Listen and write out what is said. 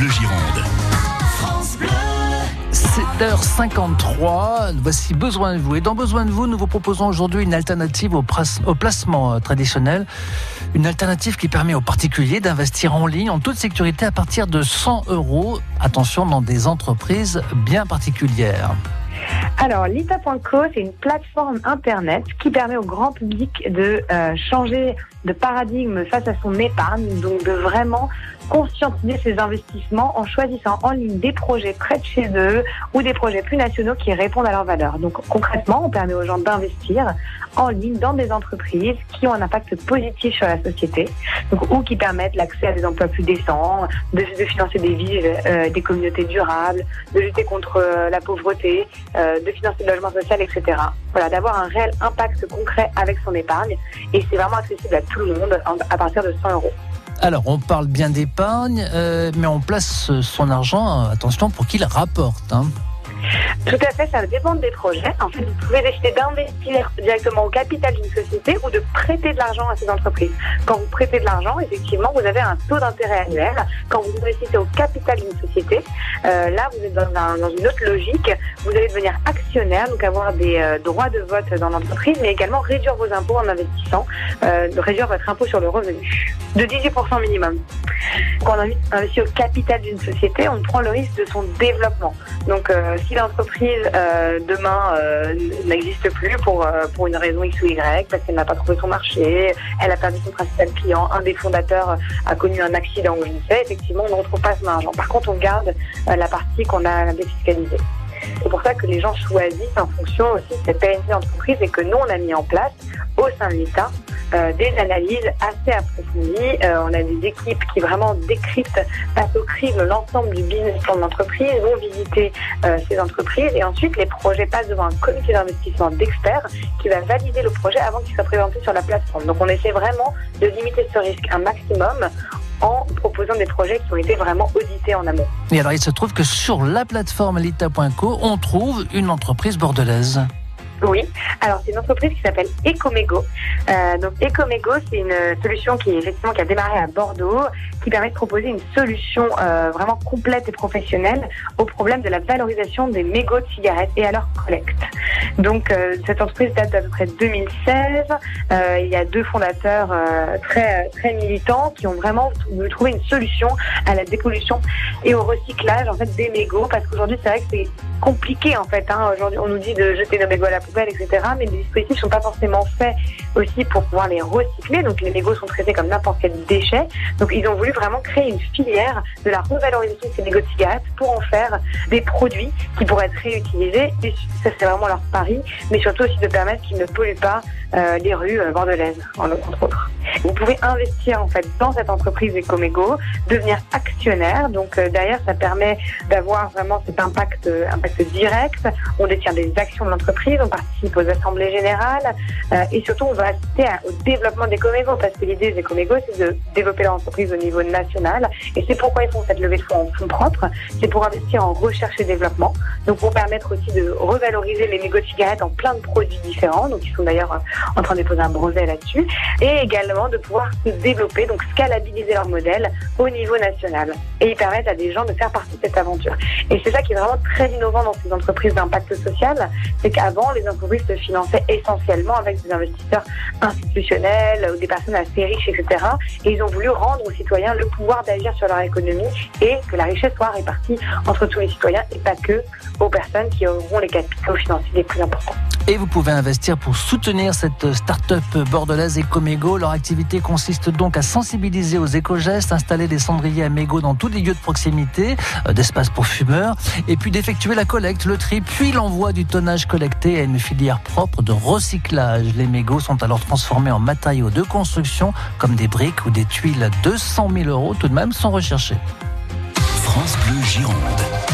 Bleu Gironde. 7h53, voici Besoin de vous. Et dans Besoin de vous, nous vous proposons aujourd'hui une alternative au, au placement euh, traditionnel. Une alternative qui permet aux particuliers d'investir en ligne en toute sécurité à partir de 100 euros. Attention, dans des entreprises bien particulières. Alors, Lita.co, c'est une plateforme Internet qui permet au grand public de euh, changer de paradigme face à son épargne, donc de vraiment conscientiser ses investissements en choisissant en ligne des projets près de chez eux ou des projets plus nationaux qui répondent à leurs valeurs. Donc concrètement, on permet aux gens d'investir en ligne dans des entreprises qui ont un impact positif sur la société, donc, ou qui permettent l'accès à des emplois plus décents, de, financer des villes, euh, des communautés durables, de lutter contre euh, la pauvreté, de financer le logement social, etc. Voilà, d'avoir un réel impact concret avec son épargne. Et c'est vraiment accessible à tout le monde à partir de 100 euros. Alors, on parle bien d'épargne, euh, mais on place son argent, attention, pour qu'il rapporte. Hein. Tout à fait, ça dépend des projets. En fait, vous pouvez décider d'investir directement au capital d'une société ou de prêter de l'argent à ces entreprises. Quand vous prêtez de l'argent, effectivement, vous avez un taux d'intérêt annuel. Quand vous investissez au capital d'une société, euh, là, vous êtes dans, une autre logique. Vous allez devenir actionnaire, donc avoir des euh, droits de vote dans l'entreprise, mais également réduire vos impôts en investissant, euh, réduire votre impôt sur le revenu de 18% minimum. Quand on investit au capital d'une société, on prend le risque de son développement. Donc, euh, si l'entreprise demain n'existe plus pour pour une raison X ou Y, parce qu'elle n'a pas trouvé son marché, elle a perdu son principal client, un des fondateurs a connu un accident ou je ne sais, effectivement, on ne retrouve pas son argent. Par contre, on garde la partie qu'on a défiscalisée. C'est pour ça que les gens choisissent en fonction aussi de cette PNC d'entreprise et que nous, on a mis en place au sein de l'État euh, des analyses assez approfondies. Euh, on a des équipes qui vraiment décryptent, passent au crible l'ensemble du business plan de l'entreprise, vont visiter euh, ces entreprises et ensuite les projets passent devant un comité d'investissement d'experts qui va valider le projet avant qu'il soit présenté sur la plateforme. Donc on essaie vraiment de limiter ce risque un maximum en proposant des projets qui ont été vraiment audités en amont. Et alors il se trouve que sur la plateforme lita.co, on trouve une entreprise bordelaise. Oui, alors c'est une entreprise qui s'appelle Ecomego. Euh, donc Ecomego, c'est une solution qui effectivement qui a démarré à Bordeaux, qui permet de proposer une solution euh, vraiment complète et professionnelle au problème de la valorisation des mégots de cigarettes et à leur collecte. Donc euh, cette entreprise date d'à peu près 2016. Euh, il y a deux fondateurs euh, très très militants qui ont vraiment trouvé une solution à la dépollution et au recyclage en fait des mégots parce qu'aujourd'hui c'est vrai que c'est compliqué en fait. Hein. Aujourd'hui on nous dit de jeter nos mégots à la etc. Mais les dispositifs ne sont pas forcément faits aussi pour pouvoir les recycler. Donc les mégots sont traités comme n'importe quel déchet. Donc ils ont voulu vraiment créer une filière de la revalorisation de ces mégots de cigarettes pour en faire des produits qui pourraient être réutilisés. Et ça c'est vraiment leur pari, mais surtout aussi de permettre qu'ils ne polluent pas euh, les rues euh, bordelaises, entre autres. Vous pouvez investir en fait dans cette entreprise Ecomego, devenir actionnaire. Donc euh, derrière, ça permet d'avoir vraiment cet impact, impact direct. On détient des actions de l'entreprise, on participe aux assemblées générales et surtout on va assister au développement d'Ecomego parce que l'idée d'Ecomego c'est de développer l'entreprise au niveau national et c'est pourquoi ils font cette levée de fonds en fonds propres. C'est pour investir en recherche et développement. Donc pour permettre aussi de revaloriser les mégots de cigarettes en plein de produits différents. Donc ils sont d'ailleurs en train de déposer un brevet là-dessus, et également de pouvoir développer, donc scalabiliser leur modèle au niveau national. Et ils permettent à des gens de faire partie de cette aventure. Et c'est ça qui est vraiment très innovant dans ces entreprises d'impact social, c'est qu'avant, les entreprises se finançaient essentiellement avec des investisseurs institutionnels ou des personnes assez riches, etc. Et ils ont voulu rendre aux citoyens le pouvoir d'agir sur leur économie et que la richesse soit répartie entre tous les citoyens et pas que aux personnes qui auront les capitaux financiers plus. Et vous pouvez investir pour soutenir cette start-up bordelaise Ecomego. Leur activité consiste donc à sensibiliser aux éco-gestes, installer des cendriers à mégots dans tous les lieux de proximité, euh, d'espace pour fumeurs, et puis d'effectuer la collecte, le tri, puis l'envoi du tonnage collecté à une filière propre de recyclage. Les mégots sont alors transformés en matériaux de construction, comme des briques ou des tuiles. 200 000 euros tout de même sont recherchés. France Bleu Gironde.